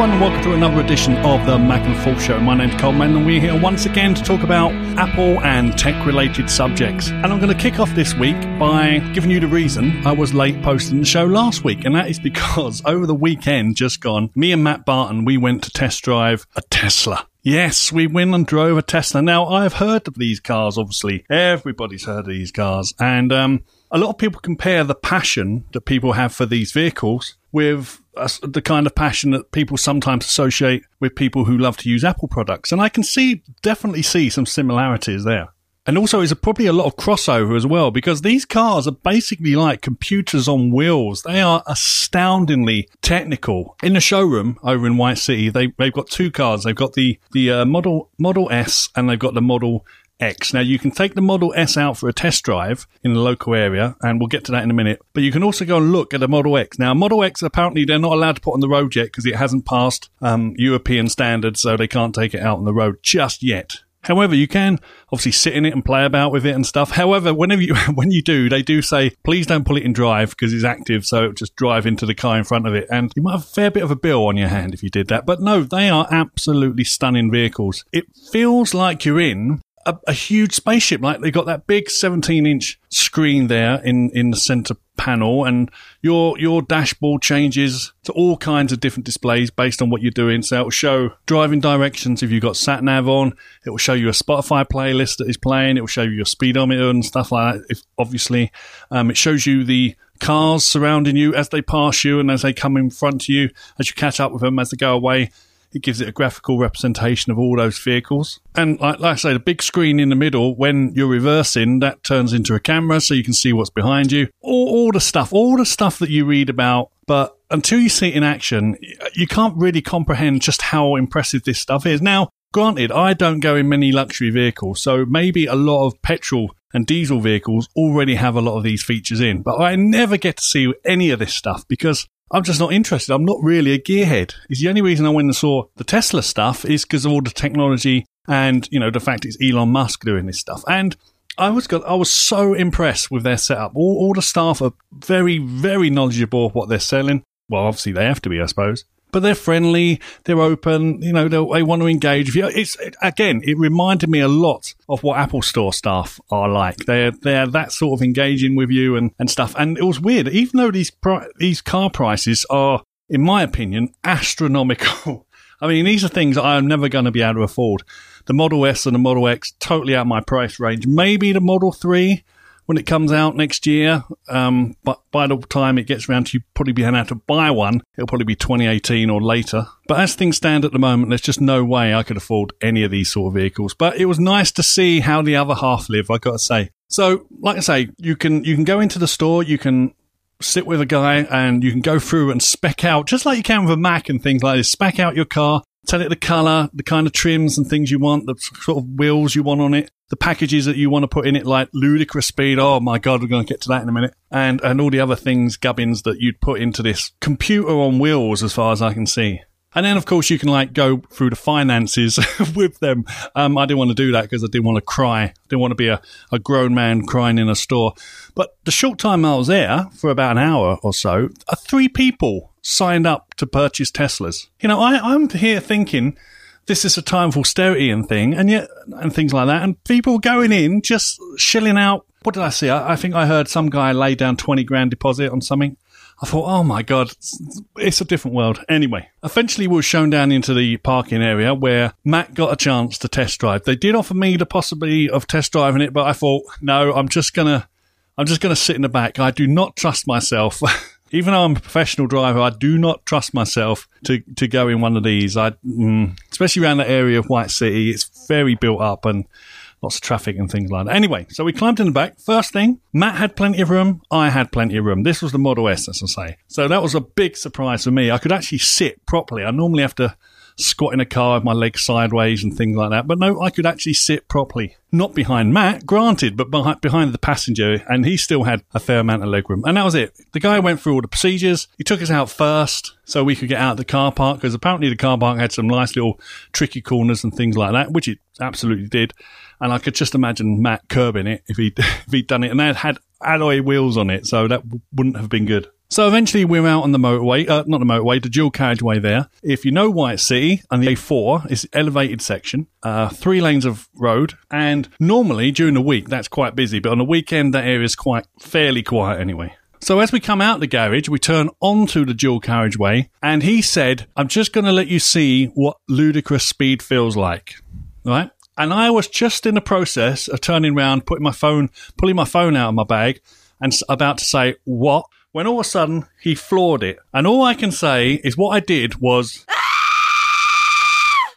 everyone, and welcome to another edition of the Mac and Forth Show. My name's Coleman, and we're here once again to talk about Apple and tech related subjects. And I'm going to kick off this week by giving you the reason I was late posting the show last week, and that is because over the weekend just gone, me and Matt Barton, we went to test drive a Tesla. Yes, we went and drove a Tesla. Now, I've heard of these cars, obviously. Everybody's heard of these cars. And um, a lot of people compare the passion that people have for these vehicles with the kind of passion that people sometimes associate with people who love to use Apple products. And I can see, definitely see some similarities there. And also, there's probably a lot of crossover as well because these cars are basically like computers on wheels. They are astoundingly technical. In the showroom over in White City, they, they've got two cars. They've got the the uh, Model Model S and they've got the Model X. Now you can take the Model S out for a test drive in the local area, and we'll get to that in a minute. But you can also go and look at the Model X. Now Model X apparently they're not allowed to put on the road yet because it hasn't passed um, European standards, so they can't take it out on the road just yet. However, you can obviously sit in it and play about with it and stuff. However, whenever you when you do, they do say please don't pull it in drive because it's active, so just drive into the car in front of it, and you might have a fair bit of a bill on your hand if you did that. But no, they are absolutely stunning vehicles. It feels like you're in a, a, huge spaceship. Like they got that big 17 inch screen there in, in the center panel and your, your dashboard changes to all kinds of different displays based on what you're doing. So it will show driving directions if you've got sat nav on. It will show you a Spotify playlist that is playing. It will show you your speedometer and stuff like that. If, obviously, um, it shows you the cars surrounding you as they pass you and as they come in front of you, as you catch up with them as they go away it gives it a graphical representation of all those vehicles. And like, like I say, the big screen in the middle, when you're reversing, that turns into a camera so you can see what's behind you. All, all the stuff, all the stuff that you read about, but until you see it in action, you can't really comprehend just how impressive this stuff is. Now, granted, I don't go in many luxury vehicles, so maybe a lot of petrol and diesel vehicles already have a lot of these features in, but I never get to see any of this stuff because I'm just not interested. I'm not really a gearhead. It's the only reason I went and saw the Tesla stuff is because of all the technology and, you know, the fact it's Elon Musk doing this stuff. And I was got, I was so impressed with their setup. All, all the staff are very, very knowledgeable of what they're selling. Well, obviously they have to be, I suppose but they're friendly, they're open, you know, they want to engage you. It's again, it reminded me a lot of what Apple Store staff are like. They're they're that sort of engaging with you and, and stuff. And it was weird, even though these these car prices are, in my opinion, astronomical. I mean, these are things I'm never going to be able to afford. The Model S and the Model X totally out my price range. Maybe the Model Three when it comes out next year. Um, but by the time it gets around to you probably being able to buy one, it'll probably be 2018 or later. But as things stand at the moment, there's just no way I could afford any of these sort of vehicles. But it was nice to see how the other half live, I got to say. So, like I say, you can you can go into the store, you can sit with a guy, and you can go through and spec out just like you can with a Mac and things like this. Spec out your car, tell it the color, the kind of trims and things you want, the sort of wheels you want on it, the packages that you want to put in it, like ludicrous speed. Oh my god, we're going to get to that in a minute, and and all the other things, gubbins that you'd put into this computer on wheels, as far as I can see. And then, of course, you can like go through the finances with them. Um, I didn't want to do that because I didn't want to cry. I didn't want to be a, a grown man crying in a store. But the short time I was there, for about an hour or so, uh, three people signed up to purchase Teslas. You know, I, I'm here thinking this is a time for austerity and thing, and yet and things like that, and people going in just shilling out. What did I see? I, I think I heard some guy lay down twenty grand deposit on something. I thought, oh my god, it's a different world. Anyway, eventually we were shown down into the parking area where Matt got a chance to test drive. They did offer me the possibility of test driving it, but I thought, no, I'm just gonna, I'm just gonna sit in the back. I do not trust myself. Even though I'm a professional driver, I do not trust myself to, to go in one of these. I, mm, especially around the area of White City, it's very built up and lots of traffic and things like that. Anyway, so we climbed in the back. First thing, Matt had plenty of room. I had plenty of room. This was the Model S, as I say. So that was a big surprise for me. I could actually sit properly. I normally have to squat in a car with my legs sideways and things like that. But no, I could actually sit properly. Not behind Matt, granted, but behind the passenger, and he still had a fair amount of legroom. And that was it. The guy went through all the procedures. He took us out first so we could get out of the car park because apparently the car park had some nice little tricky corners and things like that, which it absolutely did. And I could just imagine Matt curbing it if he if he'd done it, and they had alloy wheels on it, so that wouldn't have been good. So eventually we're out on the motorway, uh, not the motorway, the dual carriageway there. If you know White City and the A4 is elevated section, uh, three lanes of road, and normally during the week that's quite busy, but on the weekend that area is quite fairly quiet anyway. So as we come out the garage, we turn onto the dual carriageway, and he said, "I'm just going to let you see what ludicrous speed feels like." Right? And I was just in the process of turning around, putting my phone, pulling my phone out of my bag, and about to say what, when all of a sudden he floored it. And all I can say is what I did was.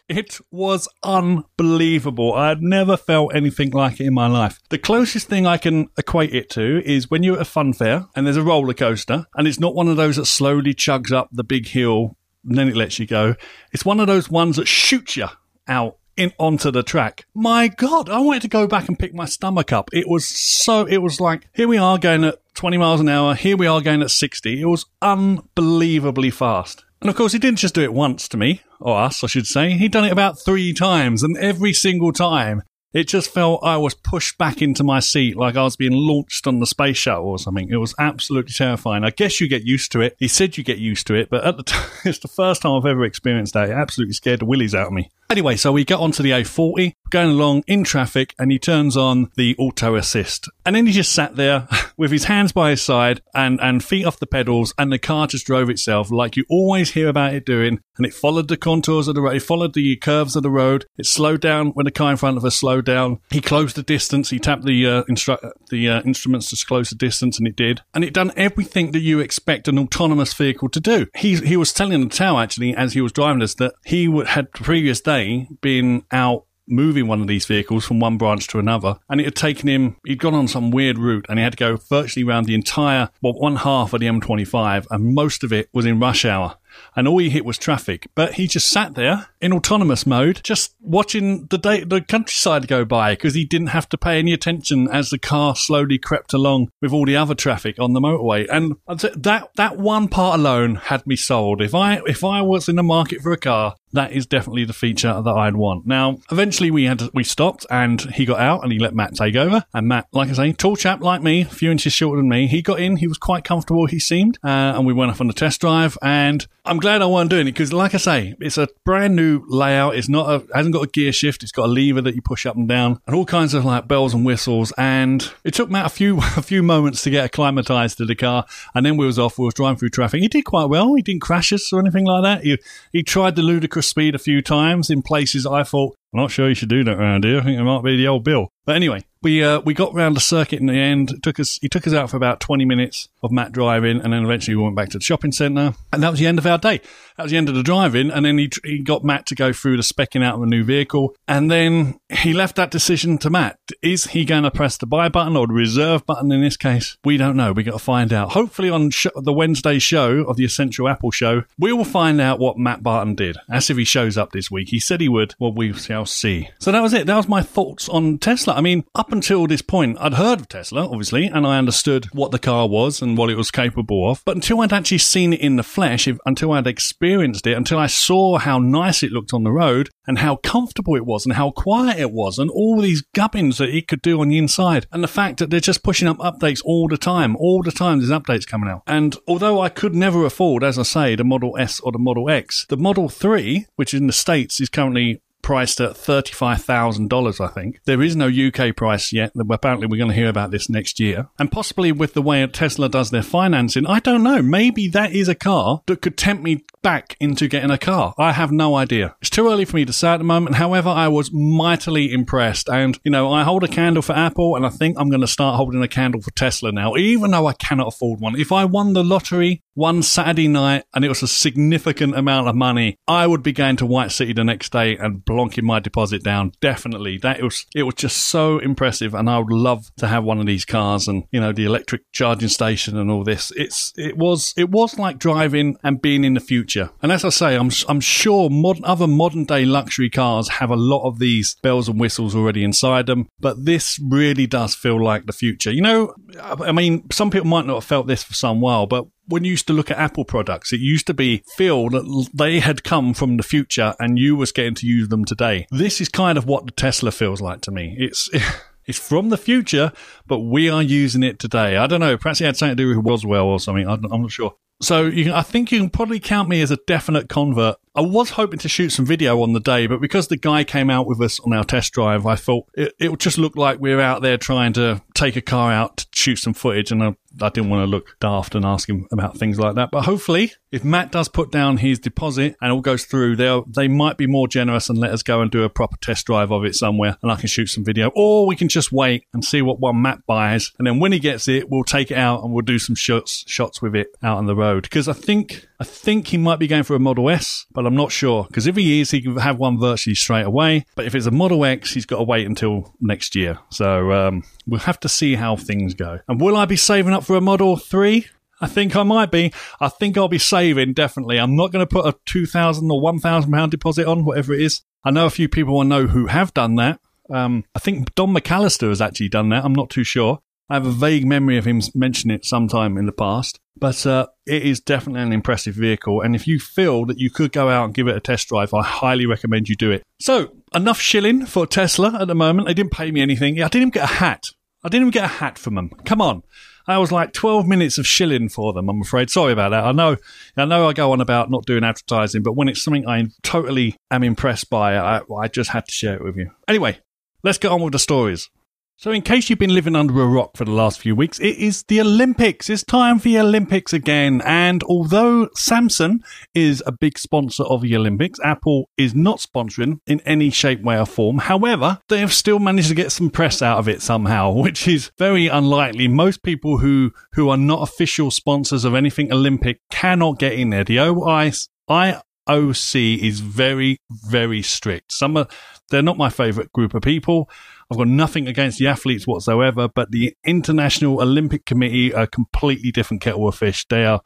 It was unbelievable. I had never felt anything like it in my life. The closest thing I can equate it to is when you're at a fun fair and there's a roller coaster, and it's not one of those that slowly chugs up the big hill and then it lets you go. It's one of those ones that shoots you out in onto the track. My God, I wanted to go back and pick my stomach up. It was so. It was like here we are going at 20 miles an hour. Here we are going at 60. It was unbelievably fast. And of course, he didn't just do it once to me, or us, I should say. He'd done it about three times, and every single time it just felt I was pushed back into my seat like I was being launched on the space shuttle or something. It was absolutely terrifying. I guess you get used to it. He said you get used to it, but at the time, it's the first time I've ever experienced that. It absolutely scared the willies out of me. Anyway, so we get onto the A40, going along in traffic, and he turns on the auto assist. And then he just sat there with his hands by his side and, and feet off the pedals, and the car just drove itself like you always hear about it doing. And it followed the contours of the road, it followed the curves of the road. It slowed down when the car in front of us slowed down. He closed the distance, he tapped the, uh, instru- the uh, instruments to close the distance, and it did. And it done everything that you expect an autonomous vehicle to do. He, he was telling the tow actually, as he was driving us, that he had the previous day been out moving one of these vehicles from one branch to another. And it had taken him, he'd gone on some weird route and he had to go virtually around the entire, well, one half of the M25, and most of it was in rush hour. And all he hit was traffic. But he just sat there in autonomous mode, just watching the day, the countryside go by because he didn't have to pay any attention as the car slowly crept along with all the other traffic on the motorway. And that that one part alone had me sold. If I if I was in the market for a car, that is definitely the feature that I'd want. Now, eventually we had we stopped and he got out and he let Matt take over. And Matt, like I say, tall chap like me, a few inches shorter than me, he got in. He was quite comfortable. He seemed, uh, and we went off on the test drive. And I'm glad I wasn't doing it because, like I say, it's a brand new layout. It's not a hasn't got a gear shift. It's got a lever that you push up and down, and all kinds of like bells and whistles. And it took Matt a few a few moments to get acclimatized to the car, and then we was off. We was driving through traffic. He did quite well. He didn't crash us or anything like that. He he tried the ludicrous speed a few times in places I thought, I'm not sure you should do that around here. I think it might be the old Bill. But anyway, we uh, we got round the circuit in the end. It took us he took us out for about twenty minutes of Matt driving, and then eventually we went back to the shopping centre, and that was the end of our day. That was the end of the driving, and then he he got Matt to go through the specking out of a new vehicle, and then he left that decision to Matt. Is he going to press the buy button or the reserve button in this case? We don't know. We got to find out. Hopefully on sh- the Wednesday show of the Essential Apple Show, we will find out what Matt Barton did. As if he shows up this week, he said he would. Well, we see. So that was it. That was my thoughts on Tesla. I mean, up until this point, I'd heard of Tesla, obviously, and I understood what the car was and what it was capable of. But until I'd actually seen it in the flesh, if, until I'd experienced it, until I saw how nice it looked on the road and how comfortable it was and how quiet it was and all these gubbins that it could do on the inside and the fact that they're just pushing up updates all the time, all the time there's updates coming out. And although I could never afford, as I say, the Model S or the Model X, the Model 3, which in the States is currently priced at $35,000, I think. There is no UK price yet. Apparently, we're going to hear about this next year. And possibly with the way Tesla does their financing, I don't know. Maybe that is a car that could tempt me back into getting a car. I have no idea. It's too early for me to say at the moment. However, I was mightily impressed. And, you know, I hold a candle for Apple and I think I'm going to start holding a candle for Tesla now, even though I cannot afford one. If I won the lottery one Saturday night and it was a significant amount of money, I would be going to White City the next day and blonking my deposit down. Definitely. That was, it was just so impressive. And I would love to have one of these cars and, you know, the electric charging station and all this. It's, it was, it was like driving and being in the future And as I say, I'm I'm sure modern, other modern day luxury cars have a lot of these bells and whistles already inside them, but this really does feel like the future. You know, I mean, some people might not have felt this for some while, but when you used to look at Apple products, it used to be feel that they had come from the future and you was getting to use them today. This is kind of what the Tesla feels like to me. It's It's from the future, but we are using it today. I don't know. Perhaps it had something to do with Roswell or something. I'm not sure. So can, I think you can probably count me as a definite convert. I was hoping to shoot some video on the day, but because the guy came out with us on our test drive, I thought it, it would just look like we were out there trying to take a car out to shoot some footage, and I, I didn't want to look daft and ask him about things like that. But hopefully, if Matt does put down his deposit and all goes through, they they might be more generous and let us go and do a proper test drive of it somewhere, and I can shoot some video, or we can just wait and see what one Matt buys, and then when he gets it, we'll take it out and we'll do some shots shots with it out on the road because I think I think he might be going for a Model S, but I'm not sure. Because if he is, he can have one virtually straight away. But if it's a Model X, he's got to wait until next year. So um, we'll have to see how things go. And will I be saving up for a Model 3? I think I might be. I think I'll be saving, definitely. I'm not going to put a 2,000 or 1,000 pound deposit on, whatever it is. I know a few people I know who have done that. Um, I think Don McAllister has actually done that. I'm not too sure. I have a vague memory of him mentioning it sometime in the past, but uh, it is definitely an impressive vehicle. And if you feel that you could go out and give it a test drive, I highly recommend you do it. So, enough shilling for Tesla at the moment. They didn't pay me anything. Yeah, I didn't even get a hat. I didn't even get a hat from them. Come on. I was like 12 minutes of shilling for them, I'm afraid. Sorry about that. I know, I know I go on about not doing advertising, but when it's something I totally am impressed by, I, I just had to share it with you. Anyway, let's get on with the stories. So, in case you've been living under a rock for the last few weeks, it is the Olympics. It's time for the Olympics again. And although Samsung is a big sponsor of the Olympics, Apple is not sponsoring in any shape, way, or form. However, they have still managed to get some press out of it somehow, which is very unlikely. Most people who, who are not official sponsors of anything Olympic cannot get in there. The OIC, IOC is very, very strict. Some are, they're not my favorite group of people. I've got nothing against the athletes whatsoever, but the International Olympic Committee are completely different kettle of fish. They are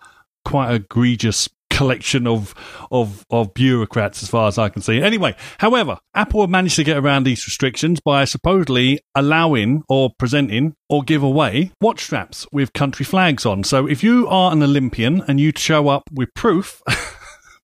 quite a egregious collection of of of bureaucrats as far as I can see. Anyway, however, Apple have managed to get around these restrictions by supposedly allowing or presenting or give away watch straps with country flags on. So if you are an Olympian and you show up with proof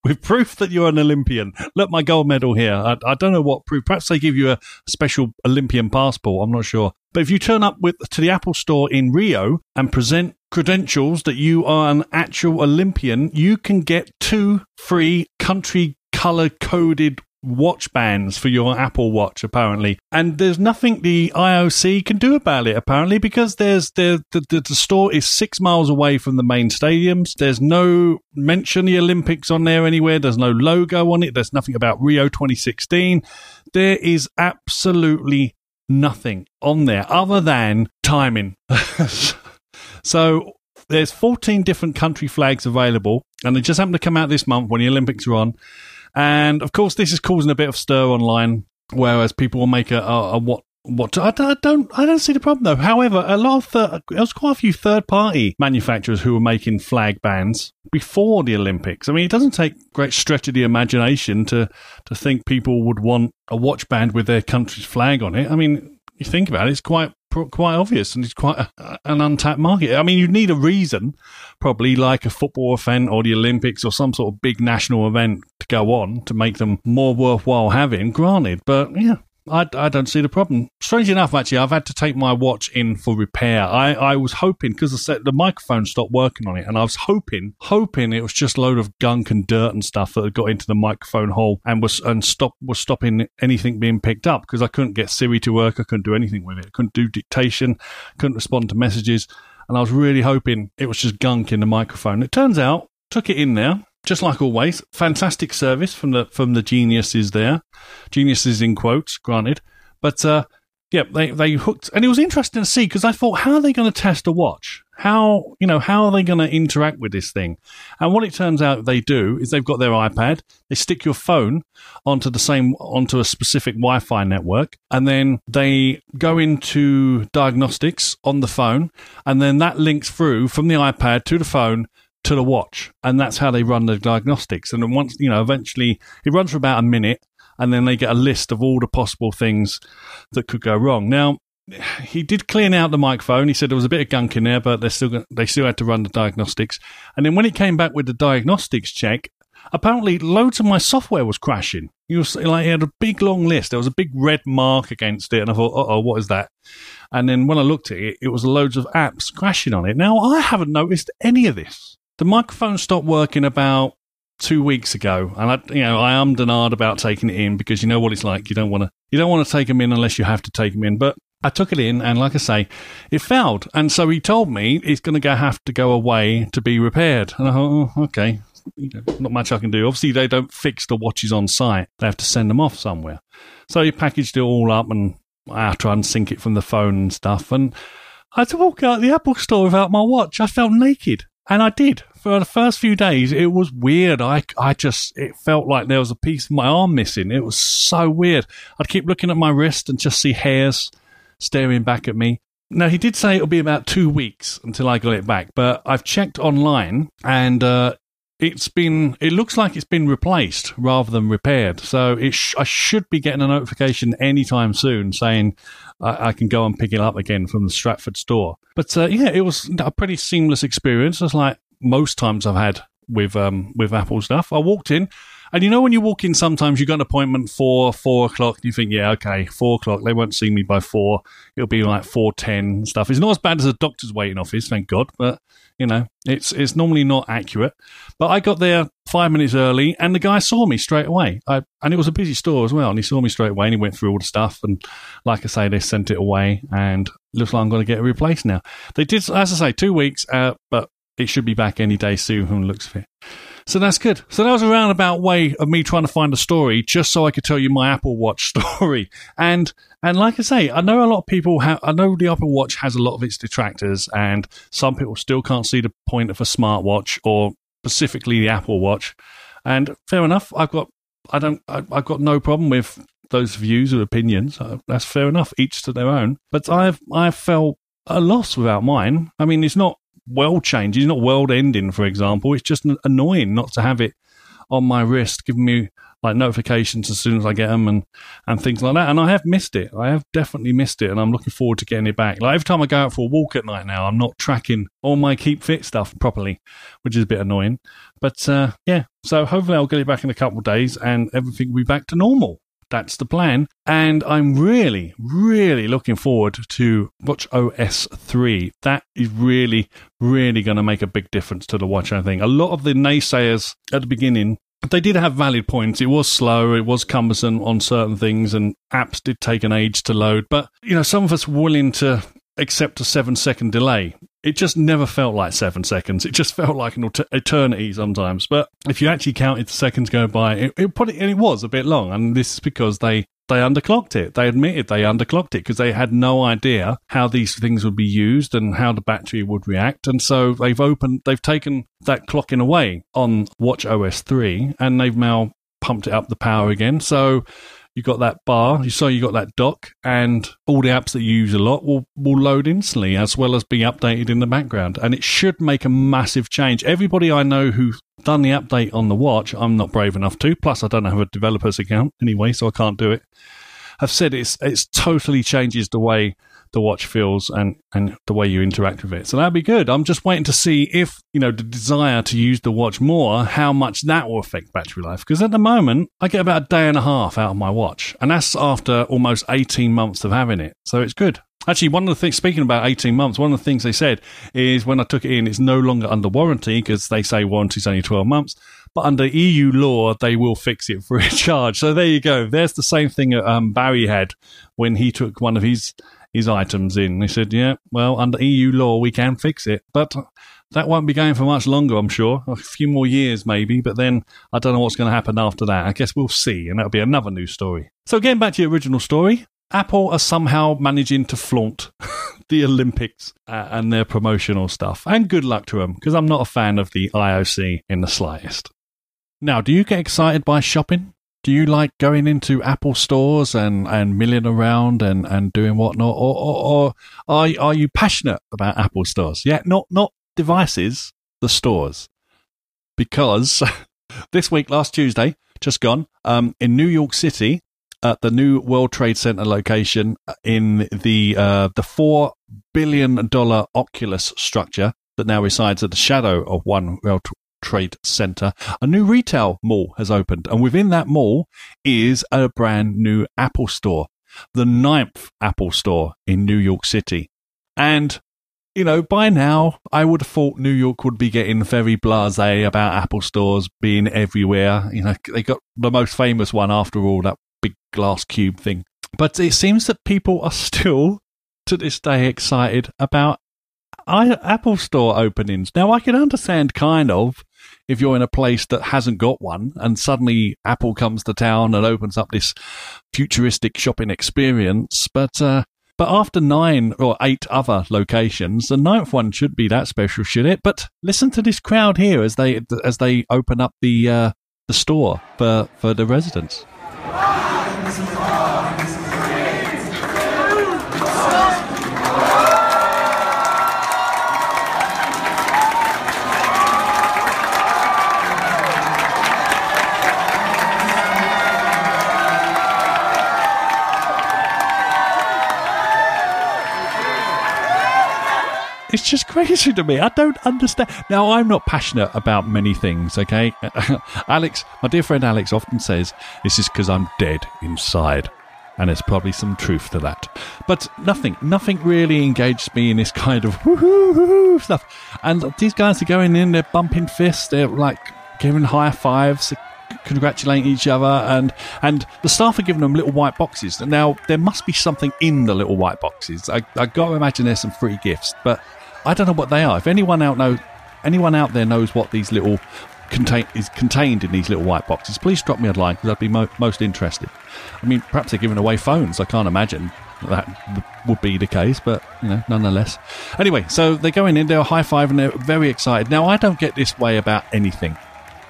with proof that you're an Olympian. Look, my gold medal here. I, I, don't know what proof. Perhaps they give you a special Olympian passport. I'm not sure. But if you turn up with to the Apple Store in Rio and present credentials that you are an actual Olympian, you can get two free country color coded watch bands for your Apple Watch, apparently. And there's nothing the IOC can do about it, apparently, because there's the, the, the store is six miles away from the main stadiums. There's no mention the Olympics on there anywhere. There's no logo on it. There's nothing about Rio 2016. There is absolutely nothing on there other than timing. so there's 14 different country flags available, and they just happen to come out this month when the Olympics are on. And of course, this is causing a bit of stir online, whereas people will make a, a, a what what I, don't I don't see the problem though. However, a lot of there was quite a few third party manufacturers who were making flag bands before the Olympics. I mean, it doesn't take great stretch of the imagination to to think people would want a watch band with their country's flag on it. I mean, you think about it, it's quite quite obvious and it's quite a, an untapped market. I mean, you'd need a reason, probably like a football event or the Olympics or some sort of big national event to go on to make them more worthwhile having, granted. But yeah, I, I don't see the problem. Strange enough, actually, I've had to take my watch in for repair. I, I was hoping because the, the microphone stopped working on it, and I was hoping, hoping it was just a load of gunk and dirt and stuff that had got into the microphone hole and was and stop was stopping anything being picked up because I couldn't get Siri to work. I couldn't do anything with it. I couldn't do dictation. Couldn't respond to messages, and I was really hoping it was just gunk in the microphone. It turns out, took it in there just like always, fantastic service from the from the geniuses there, geniuses in quotes, granted. But uh, yeah, they they hooked, and it was interesting to see because I thought, how are they going to test a watch? How you know how are they going to interact with this thing? And what it turns out they do is they've got their iPad, they stick your phone onto the same onto a specific Wi-Fi network, and then they go into diagnostics on the phone, and then that links through from the iPad to the phone to the watch, and that's how they run the diagnostics. And then once you know, eventually it runs for about a minute, and then they get a list of all the possible things that could go wrong. Now, he did clean out the microphone. He said there was a bit of gunk in there, but they still they still had to run the diagnostics. And then when he came back with the diagnostics check, apparently loads of my software was crashing. You like, he had a big long list. There was a big red mark against it, and I thought, oh, what is that? And then when I looked at it, it was loads of apps crashing on it. Now I haven't noticed any of this. The microphone stopped working about two weeks ago, and I, you know, I and ahed about taking it in because you know what it's like. You don't want to, you don't want to take them in unless you have to take them in. But I took it in, and like I say, it failed. And so he told me it's going to have to go away to be repaired. And I thought, oh, okay, you know, not much I can do. Obviously, they don't fix the watches on site; they have to send them off somewhere. So he packaged it all up, and I had to unsync it from the phone and stuff. And I had to walk out the Apple store without my watch. I felt naked, and I did for the first few days. It was weird. I I just it felt like there was a piece of my arm missing. It was so weird. I'd keep looking at my wrist and just see hairs staring back at me. Now, he did say it'll be about two weeks until I got it back, but I've checked online and uh, it's been it looks like it's been replaced rather than repaired. So it sh- i should be getting a notification anytime soon saying I-, I can go and pick it up again from the stratford store. But uh, yeah it was a pretty seamless experience just like most times i've had with um with apple stuff. I walked in and you know when you walk in, sometimes you got an appointment for four o'clock. And you think, yeah, okay, four o'clock. They won't see me by four. It'll be like four ten stuff. It's not as bad as a doctor's waiting office, thank God. But you know, it's it's normally not accurate. But I got there five minutes early, and the guy saw me straight away. I, and it was a busy store as well, and he saw me straight away, and he went through all the stuff. And like I say, they sent it away, and looks like I'm going to get it replaced now. They did, as I say, two weeks, uh, but it should be back any day soon the looks of it. So that's good. So that was a roundabout way of me trying to find a story just so I could tell you my Apple Watch story. And and like I say, I know a lot of people have I know the Apple Watch has a lot of its detractors and some people still can't see the point of a smartwatch or specifically the Apple Watch. And fair enough, I've got I don't I, I've got no problem with those views or opinions. Uh, that's fair enough, each to their own. But I've I've felt a loss without mine. I mean, it's not world changing. It's not world ending, for example. It's just annoying not to have it on my wrist, giving me like notifications as soon as I get them and, and things like that. And I have missed it. I have definitely missed it. And I'm looking forward to getting it back. Like every time I go out for a walk at night now, I'm not tracking all my Keep Fit stuff properly, which is a bit annoying. But uh, yeah, so hopefully I'll get it back in a couple of days and everything will be back to normal. That's the plan. And I'm really, really looking forward to Watch OS 3. That is really, really going to make a big difference to the watch, I think. A lot of the naysayers at the beginning they did have valid points. It was slow, it was cumbersome on certain things, and apps did take an age to load. But, you know, some of us willing to accept a seven second delay. It just never felt like seven seconds. It just felt like an eternity sometimes. But if you actually counted the seconds go by, it, it, and it was a bit long. And this is because they they underclocked it. They admitted they underclocked it because they had no idea how these things would be used and how the battery would react. And so they've opened, they've taken that clocking away on Watch OS 3 and they've now pumped it up the power again. So you got that bar, you saw you got that dock, and all the apps that you use a lot will, will load instantly as well as be updated in the background. And it should make a massive change. Everybody I know who's done the update on the watch, I'm not brave enough to. Plus, I don't have a developer's account anyway, so I can't do it. Have said it's it's totally changes the way the watch feels and, and the way you interact with it. So that'd be good. I'm just waiting to see if, you know, the desire to use the watch more, how much that will affect battery life. Because at the moment, I get about a day and a half out of my watch. And that's after almost 18 months of having it. So it's good. Actually, one of the things, speaking about 18 months, one of the things they said is when I took it in, it's no longer under warranty because they say warranty is only 12 months. But under EU law, they will fix it free of charge. So there you go. There's the same thing um, Barry had when he took one of his his items in. He said, yeah, well, under EU law, we can fix it. But that won't be going for much longer, I'm sure. A few more years, maybe. But then I don't know what's going to happen after that. I guess we'll see. And that'll be another new story. So, getting back to the original story, Apple are somehow managing to flaunt the Olympics uh, and their promotional stuff. And good luck to them, because I'm not a fan of the IOC in the slightest. Now, do you get excited by shopping? Do you like going into Apple stores and, and milling around and, and doing whatnot, or, or, or are are you passionate about Apple stores? Yeah, not not devices, the stores, because this week, last Tuesday, just gone, um, in New York City, at the new World Trade Center location in the uh, the four billion dollar Oculus structure that now resides at the shadow of One World Trade Center, a new retail mall has opened. And within that mall is a brand new Apple store, the ninth Apple store in New York City. And you know, by now, I would have thought New York would be getting very blasé about Apple stores being everywhere. You know, they got the most famous one after all, that big glass cube thing. But it seems that people are still, to this day, excited about uh, Apple store openings. Now, I can understand kind of if you're in a place that hasn't got one and suddenly Apple comes to town and opens up this futuristic shopping experience. But uh, but after nine or eight other locations, the ninth one should be that special, should it? But listen to this crowd here as they as they open up the uh, the store for for the residents. It's just crazy to me. I don't understand. Now, I'm not passionate about many things, okay? Alex, my dear friend Alex, often says this is because I'm dead inside. And there's probably some truth to that. But nothing, nothing really engaged me in this kind of woohoo stuff. And these guys are going in, they're bumping fists, they're like giving high fives, congratulating each other, and and the staff are giving them little white boxes. Now there must be something in the little white boxes. I I got to imagine there's some free gifts, but I don't know what they are. If anyone out know, anyone out there knows what these little contain is contained in these little white boxes, please drop me a line because I'd be mo- most interested. I mean, perhaps they're giving away phones. I can't imagine that would be the case, but you know, nonetheless. Anyway, so they're going in, they're high five, and they're very excited. Now, I don't get this way about anything.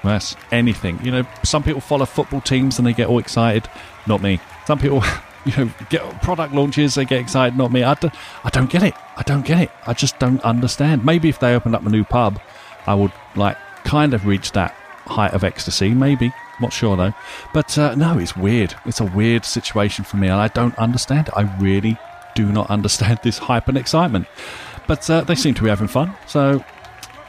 That's anything. You know, some people follow football teams and they get all excited. Not me. Some people you know, get product launches, they get excited, not me. I don't, I don't get it. I don't get it. I just don't understand. Maybe if they opened up a new pub, I would like kind of reach that height of ecstasy. Maybe. Not sure though. But uh, no, it's weird. It's a weird situation for me, and I don't understand it. I really do not understand this hype and excitement. But uh, they seem to be having fun. So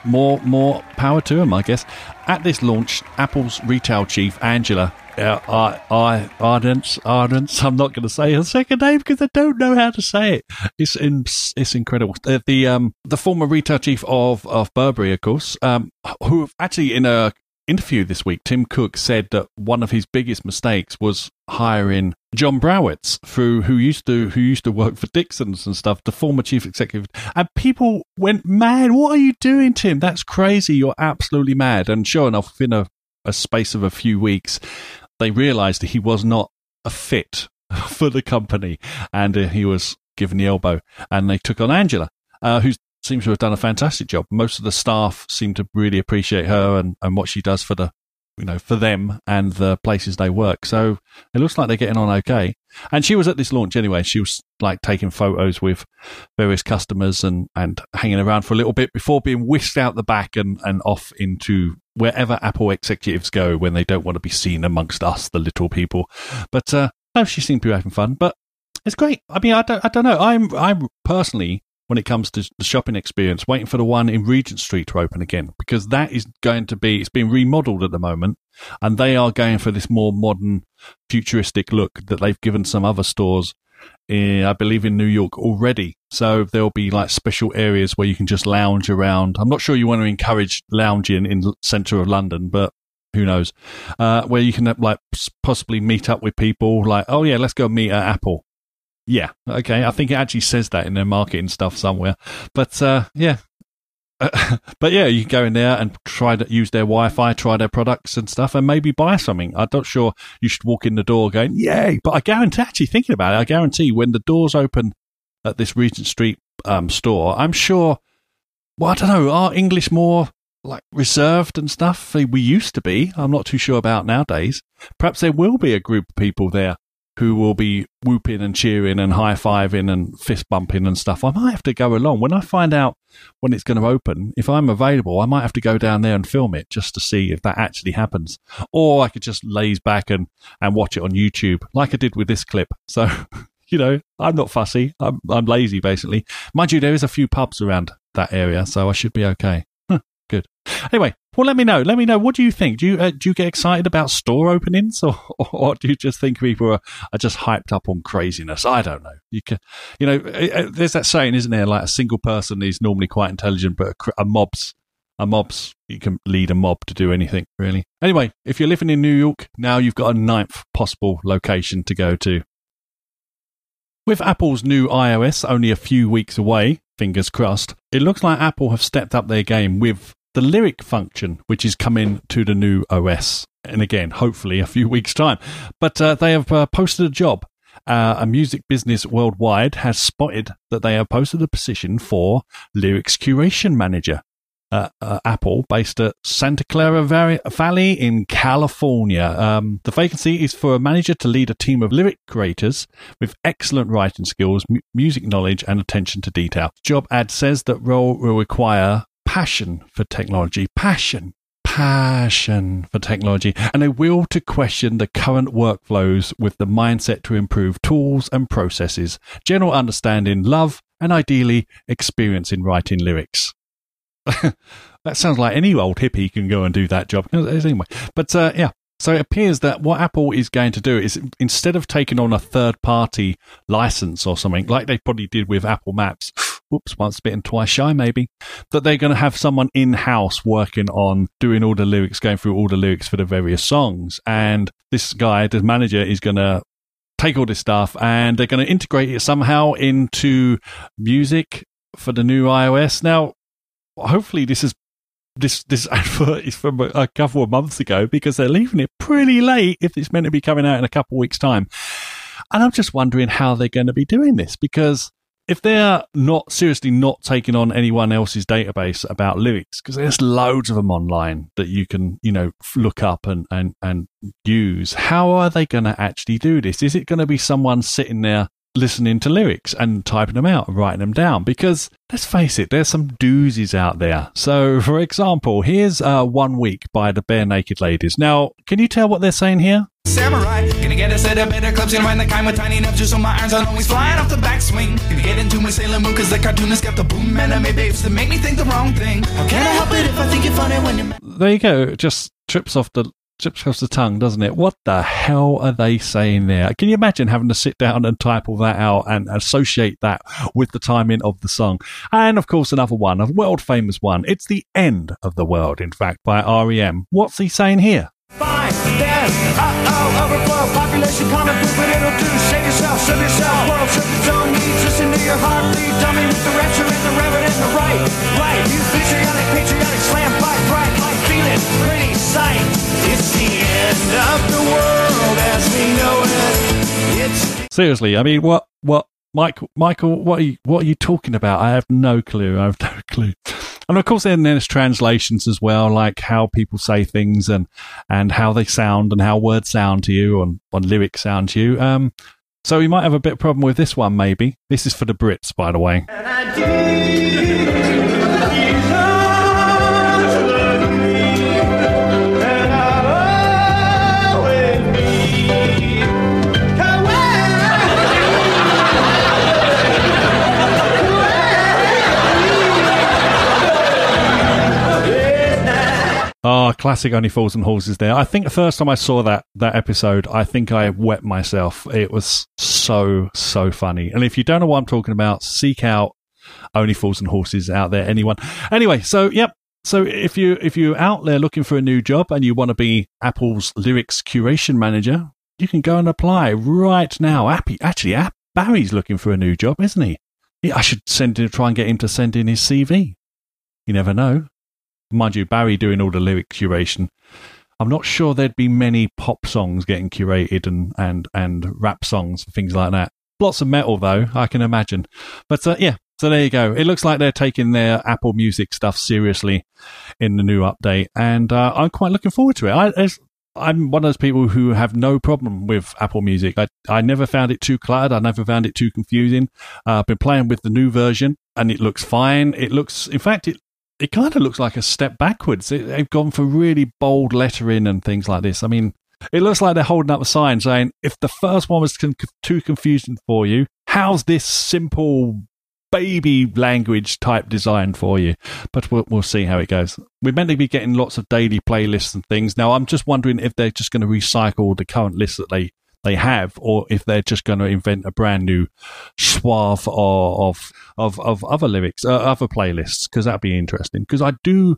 more more power to them, I guess. At this launch, Apple's retail chief Angela uh, I, I, Ardence, Ardence. I'm not going to say her second name because I don't know how to say it. It's in, it's incredible. The, the um the former retail chief of of Burberry, of course, um, who actually in a interview this week, Tim Cook said that one of his biggest mistakes was hiring John Browitz, through who used to who used to work for Dixon's and stuff, the former chief executive, and people went mad. What are you doing, Tim? That's crazy. You're absolutely mad. And sure enough, within a, a space of a few weeks, they realised that he was not a fit for the company, and uh, he was given the elbow, and they took on Angela, uh, who seems to have done a fantastic job. Most of the staff seem to really appreciate her and, and what she does for the you know, for them and the places they work. So it looks like they're getting on okay. And she was at this launch anyway. She was like taking photos with various customers and, and hanging around for a little bit before being whisked out the back and, and off into wherever Apple executives go when they don't want to be seen amongst us, the little people. But uh, no, she seemed to be having fun. But it's great. I mean, I don't, I don't know. I'm, I'm personally when it comes to the shopping experience, waiting for the one in Regent Street to open again because that is going to be, it's being remodeled at the moment and they are going for this more modern, futuristic look that they've given some other stores, in, I believe, in New York already. So there'll be like special areas where you can just lounge around. I'm not sure you want to encourage lounging in centre of London, but who knows? Uh, where you can like possibly meet up with people like, oh yeah, let's go meet at Apple yeah, okay. I think it actually says that in their marketing stuff somewhere. But uh, yeah, but yeah, you can go in there and try to use their Wi-Fi, try their products and stuff, and maybe buy something. I'm not sure you should walk in the door going, "Yay!" But I guarantee, actually thinking about it, I guarantee when the doors open at this Regent Street um, store, I'm sure. Well, I don't know. Are English more like reserved and stuff? We used to be. I'm not too sure about nowadays. Perhaps there will be a group of people there who will be whooping and cheering and high fiving and fist bumping and stuff. I might have to go along when I find out when it's going to open. If I'm available, I might have to go down there and film it just to see if that actually happens. Or I could just laze back and, and watch it on YouTube like I did with this clip. So, you know, I'm not fussy. I'm, I'm lazy basically. Mind you, there is a few pubs around that area, so I should be okay. Good. Anyway, Well, let me know. Let me know. What do you think? Do you uh, do you get excited about store openings, or, or do you just think people are, are just hyped up on craziness? I don't know. You can, you know, uh, uh, there's that saying, isn't there? Like a single person is normally quite intelligent, but a, a mob's a mob's you can lead a mob to do anything really. Anyway, if you're living in New York now, you've got a ninth possible location to go to. With Apple's new iOS only a few weeks away, fingers crossed, it looks like Apple have stepped up their game with the lyric function, which is coming to the new OS. And again, hopefully a few weeks' time. But uh, they have uh, posted a job. Uh, a music business worldwide has spotted that they have posted a position for lyrics curation manager. Uh, Apple, based at Santa Clara Valley in California. Um, the vacancy is for a manager to lead a team of lyric creators with excellent writing skills, mu- music knowledge, and attention to detail. Job ad says that role will require passion for technology, passion, passion for technology, and a will to question the current workflows with the mindset to improve tools and processes, general understanding, love, and ideally experience in writing lyrics. that sounds like any old hippie can go and do that job. Anyway, but uh, yeah, so it appears that what Apple is going to do is instead of taking on a third party license or something, like they probably did with Apple Maps, whoops, once bitten, twice shy, maybe, that they're going to have someone in house working on doing all the lyrics, going through all the lyrics for the various songs. And this guy, the manager, is going to take all this stuff and they're going to integrate it somehow into music for the new iOS. Now, hopefully, this is this this advert is from a, couple of months ago because they're leaving it pretty late if it's meant to be coming out in a couple of weeks' time. And I'm just wondering how they're going to be doing this because if they're not seriously not taking on anyone else's database about lyrics, because there's loads of them online that you can, you know, look up and, and, and use, how are they going to actually do this? Is it going to be someone sitting there listening to lyrics and typing them out and writing them down because let's face it, there's some doozies out there. So, for example, here's uh, One Week by the bare naked Ladies. Now, can you tell what they're saying here? Samurai, gonna get a set of better clubs and run the kind with tiny enough just so my irons are always flying off the backswing. Gonna get into my Sailor Moon cause the cartoonist got the boom anime babes that make me think the wrong thing. How can I help it if I think you're funny when you're. There you go, just trips off the chips across the tongue, doesn't it? What the hell are they saying there? Can you imagine having to sit down and type all that out and associate that with the timing of the song? And of course, another one, a world famous one. It's the end of the world, in fact, by REM. What's he saying here? Then, uh-oh, overflow, population but it'll do. Yourself, shove yourself, world own needs. Listen to your heartbeat, dummy with the rapture and the reverend the right, right. You patriotic, patriotic, slam, fight, pretty sight. It's the end of the world as we know it. It's Seriously, I mean, what, what, Michael, Michael, what are you, what are you talking about? I have no clue. I have no clue. And of course, then there's translations as well, like how people say things and, and how they sound and how words sound to you and, and lyrics sound to you. Um, so we might have a bit of problem with this one, maybe. This is for the Brits, by the way. Ah, oh, classic Only Fools and Horses there. I think the first time I saw that that episode, I think I wept myself. It was so, so funny. And if you don't know what I'm talking about, seek out Only Fools and Horses out there, anyone. Anyway, so yep. So if you if you're out there looking for a new job and you want to be Apple's lyrics curation manager, you can go and apply right now. Appy, actually, Barry's looking for a new job, isn't he? I should send him, try and get him to send in his CV. You never know mind you, Barry doing all the lyric curation. I'm not sure there'd be many pop songs getting curated and and and rap songs and things like that. Lots of metal though, I can imagine. But uh, yeah, so there you go. It looks like they're taking their Apple Music stuff seriously in the new update, and uh, I'm quite looking forward to it. I, I'm one of those people who have no problem with Apple Music. I, I never found it too cluttered. I never found it too confusing. Uh, I've been playing with the new version and it looks fine. It looks, in fact, it it kind of looks like a step backwards. It, they've gone for really bold lettering and things like this. I mean, it looks like they're holding up a sign saying, if the first one was too confusing for you, how's this simple baby language type design for you. But we'll, we'll see how it goes. We're meant to be getting lots of daily playlists and things. Now, I'm just wondering if they're just going to recycle the current list that they they have, or if they're just going to invent a brand new swath of of of, other lyrics, uh, other playlists, because that'd be interesting. Because I do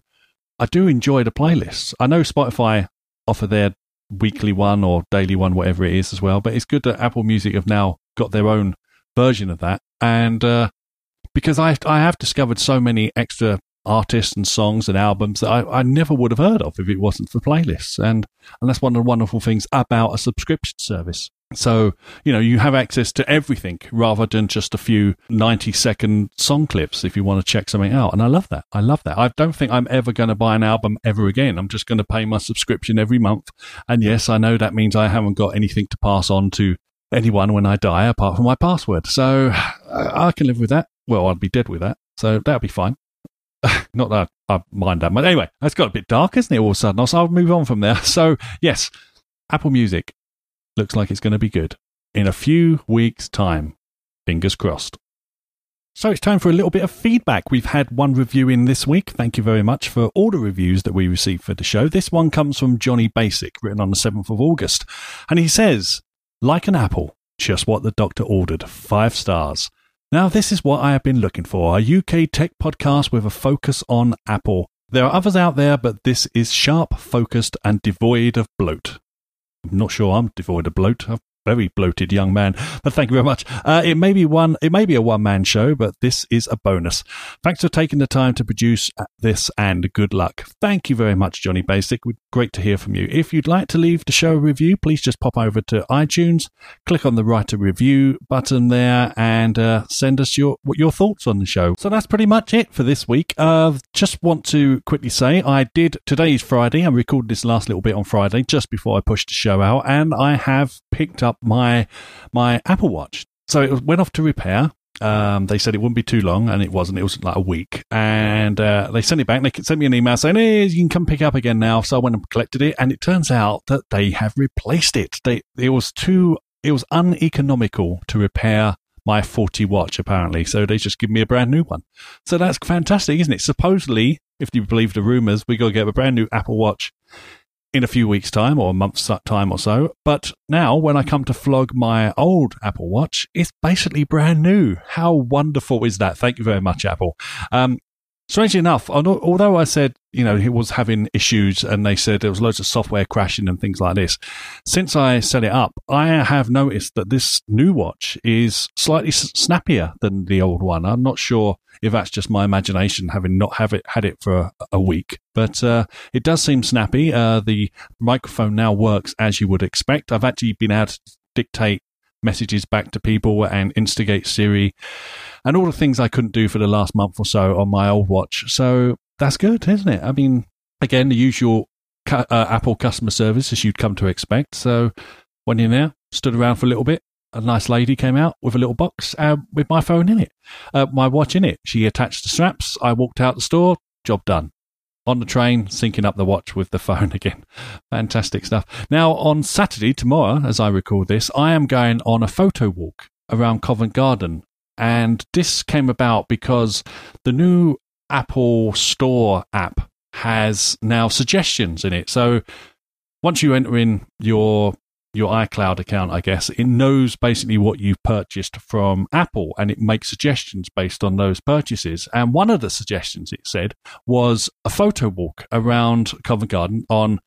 I do enjoy the playlists. I know Spotify offer their weekly one or daily one, whatever it is, as well. But it's good that Apple Music have now got their own version of that, and uh, because I I have discovered so many extra artists and songs and albums that I, I never would have heard of if it wasn't for playlists, and and that's one of the wonderful things about a subscription service. So, you know, you have access to everything rather than just a few 90 second song clips if you want to check something out. And I love that. I love that. I don't think I'm ever going to buy an album ever again. I'm just going to pay my subscription every month. And yes, I know that means I haven't got anything to pass on to anyone when I die apart from my password. So I can live with that. Well, I'd be dead with that. So that'll be fine. Not that I mind that much. Anyway, that's got a bit dark, isn't it, all of a sudden? So I'll move on from there. So, yes, Apple Music looks like it's going to be good in a few weeks' time. Fingers crossed. So it's time for a little bit of feedback. We've had one review in this week. Thank you very much for all the reviews that we received for the show. This one comes from Johnny Basic, written on the 7th of August. And he says, like an apple, just what the doctor ordered, five stars. Now, this is what I have been looking for a UK tech podcast with a focus on Apple. There are others out there, but this is sharp, focused, and devoid of bloat. I'm not sure I'm devoid of bloat. I've very bloated young man. But thank you very much. Uh, it may be one, it may be a one man show, but this is a bonus. Thanks for taking the time to produce this, and good luck. Thank you very much, Johnny Basic. Great to hear from you. If you'd like to leave the show a review, please just pop over to iTunes, click on the write a review button there, and uh, send us your your thoughts on the show. So that's pretty much it for this week. Uh, just want to quickly say I did today's Friday. I recorded this last little bit on Friday just before I pushed the show out, and I have picked up my my Apple Watch. So it went off to repair. Um, they said it wouldn't be too long, and it wasn't. It was like a week, and uh, they sent it back. They sent me an email saying, "Hey, you can come pick up again now." So I went and collected it, and it turns out that they have replaced it. They it was too it was uneconomical to repair my faulty watch apparently, so they just give me a brand new one. So that's fantastic, isn't it? Supposedly, if you believe the rumors, we got to get a brand new Apple Watch in a few weeks' time or a month's time or so. But now, when I come to flog my old Apple Watch, it's basically brand new. How wonderful is that? Thank you very much, Apple. Um, strangely enough, although I said you know he was having issues and they said there was loads of software crashing and things like this, since I set it up, I have noticed that this new watch is slightly snappier than the old one. I'm not sure if that's just my imagination having not have it had it for a, week. But uh, it does seem snappy. Uh, the microphone now works as you would expect. I've actually been able to dictate messages back to people and instigate Siri and all the things I couldn't do for the last month or so on my old watch. So that's good, isn't it? I mean, again, the usual uh, Apple customer service as you'd come to expect. So went in there, stood around for a little bit, a nice lady came out with a little box uh, with my phone in it, uh, my watch in it. She attached the straps. I walked out the store. Job done. On the train, syncing up the watch with the phone again. Fantastic stuff. Now, on Saturday, tomorrow, as I record this, I am going on a photo walk around Covent Garden. And this came about because the new Apple Store app has now suggestions in it. So once you enter in your your iCloud account, I guess, it knows basically what you've purchased from Apple and it makes suggestions based on those purchases. And one of the suggestions it said was a photo walk around Covent Garden on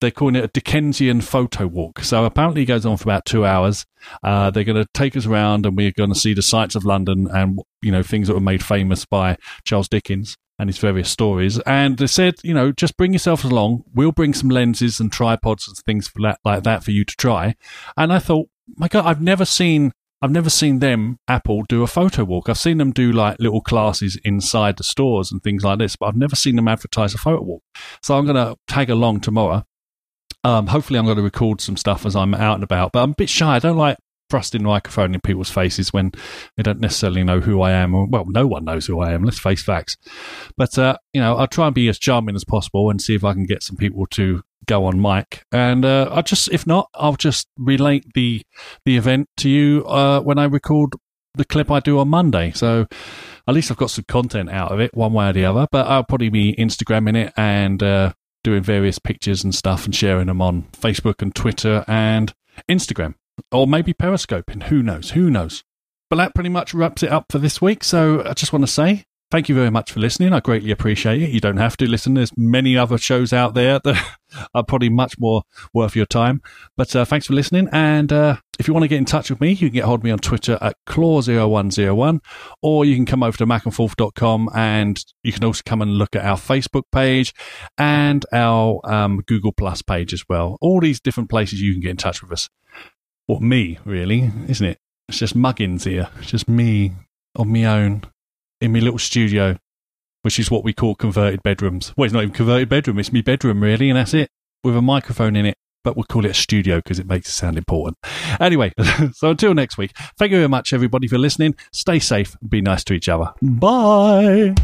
they're calling it a Dickensian photo walk. So apparently it goes on for about two hours. Uh, they're going to take us around and we're going to see the sights of London and, you know, things that were made famous by Charles Dickens and his various stories. And they said, you know, just bring yourself along. We'll bring some lenses and tripods and things that, like that for you to try. And I thought, my God, I've never seen. I've never seen them, Apple, do a photo walk. I've seen them do like little classes inside the stores and things like this, but I've never seen them advertise a photo walk. So I'm going to tag along tomorrow. Um, hopefully, I'm going to record some stuff as I'm out and about, but I'm a bit shy. I don't like thrusting microphone in people's faces when they don't necessarily know who I am. Or, well, no one knows who I am. Let's face facts. But uh, you know, I'll try and be as charming as possible and see if I can get some people to go on mic. And uh, I just, if not, I'll just relate the the event to you uh, when I record the clip I do on Monday. So at least I've got some content out of it, one way or the other. But I'll probably be Instagramming it and uh, doing various pictures and stuff and sharing them on Facebook and Twitter and Instagram. Or maybe Periscope, and who knows? Who knows? But that pretty much wraps it up for this week. So I just want to say thank you very much for listening. I greatly appreciate it. You don't have to listen. There's many other shows out there that are probably much more worth your time. But uh, thanks for listening. And uh, if you want to get in touch with me, you can get hold of me on Twitter at claw0101, or you can come over to macandforth.com and you can also come and look at our Facebook page and our um, Google Plus page as well. All these different places you can get in touch with us. Or me, really, isn't it? It's just muggins here. It's just me on my own in my little studio, which is what we call converted bedrooms. Well, it's not even converted bedroom, it's my bedroom, really, and that's it, with a microphone in it. But we'll call it a studio because it makes it sound important. Anyway, so until next week, thank you very much, everybody, for listening. Stay safe, be nice to each other. Bye.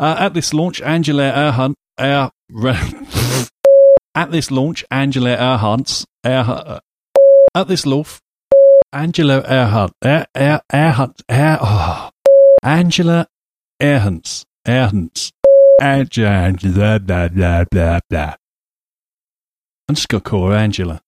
Uh, at this launch, Angela Earhart, Air, at this launch, Angela Earhart's Earhart, uh, at this launch, Angela Earhart, Air, Air, Earhart, Air, oh, Angela Earhart, Earhart, Angela, blah, blah, blah, blah, blah. I'm just going to call her Angela.